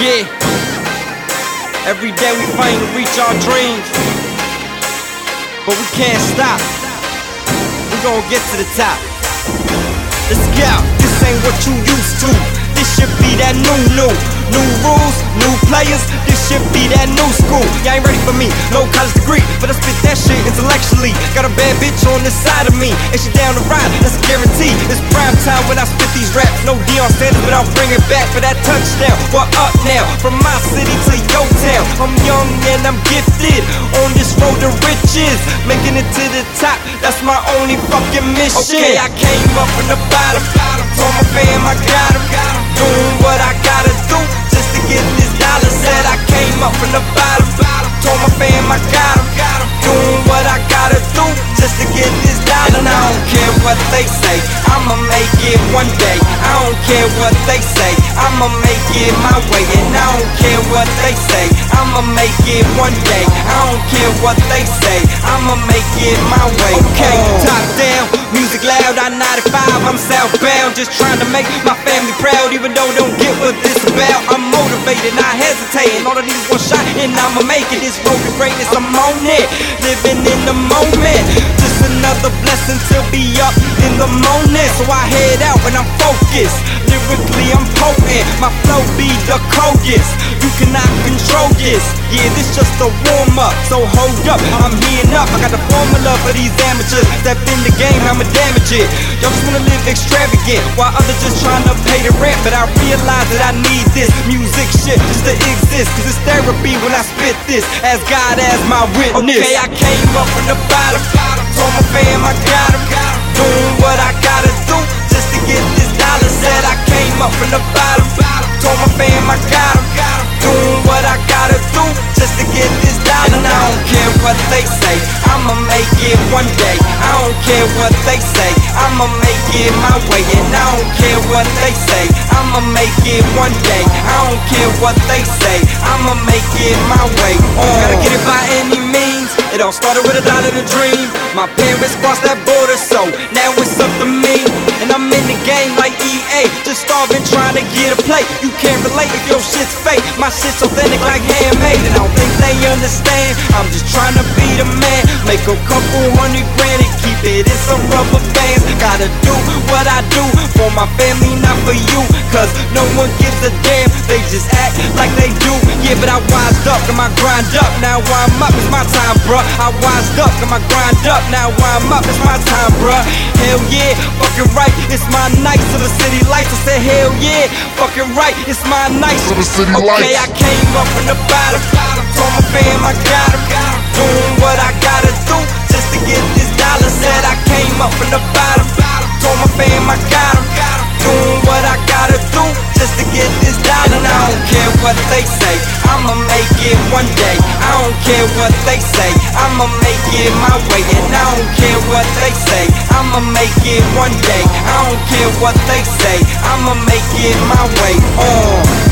Yeah. Every day we fight to reach our dreams. But we can't stop. We gonna get to the top. Let's go. This ain't what you used to. This should be that new new. New rules, new players, this should be that new school. You ain't ready for me, no college degree, but I spit that shit intellectually. Got a bad bitch on the side of me, and she down to ride, that's a guarantee. It's prime time when I spit these raps. No Deion Sanders, but I'll bring it back for that touchdown. What up now? From my city to your town. I'm young and I'm gifted on this road to riches. Making it to the top, that's my only fucking mission. Okay, I came up from the bottom, told my fam I got him. Care what they say, I'ma make it my way. And I don't care what they say, I'ma make it one day. I don't care what they say, I'ma make it my way. Okay, top down, music loud, I 95, I'm southbound, just trying to make my family proud, even though they don't get what this about. I'm motivated, not hesitating. All need is one shot, and I'ma make it. This road to greatness, I'm on it, living in the moment. Just another blessing to be up in the moment. So I head out and I'm focused. Lyrically, I'm potent. My flow be the coldest. You cannot control this. Yeah, this just a warm up. So hold up, I'm heating up. I got the formula for these amateurs. Step in the game, I'ma damage it. Y'all just wanna live extravagant, while others just trying to pay the rent. But I realize that I need this music shit just to exist. Cause it's therapy when I spit this, as God as my witness. Okay, I came up from the bottom. Told my fam I got him. Doing what I gotta do just to get this Came up from the bottom. Told my fam I got him. Doing what I gotta do just to get this dollar. And I don't care what they say, I'ma make it one day. I don't care what they say, I'ma make it my way. And I don't care what they say, I'ma make it one day. I don't care what they say, I'ma make it my way. Oh. Gotta get it by any means. It all started with a dollar and a dream. My parents crossed that border, so now it's up to me. In the game like EA, just starving trying to get a play. You can't relate if your shit's fake. My shit's authentic like handmade, and I don't think they understand. I'm just trying to be the man, make a couple hundred grand and keep it in some rubber bands. Gotta do what I do for my family, not for you. Cause no one gives a damn, they just act like they do. Yeah, but I wised up, and my grind up. Now I'm up, it's my time, bruh. I wised up, and my grind up. Now I'm up, it's my time, bruh. Hell yeah, fucking right, it's my night to the city lights. I said, hell yeah, fucking right, it's my night To the city Okay, lights. I came up from the bottom. Told my fam I got him. Doing what I gotta do just to get this dollar. Said I came up from the bottom. Told my fam I got him. Doing what I gotta do just to get this dollar. And I don't care what they say, I'ma make it one day. I don't care what they say, I'ma make it my way. And I don't care what they say, I'ma make it one day. I don't care what they say, I'ma make it my way. On.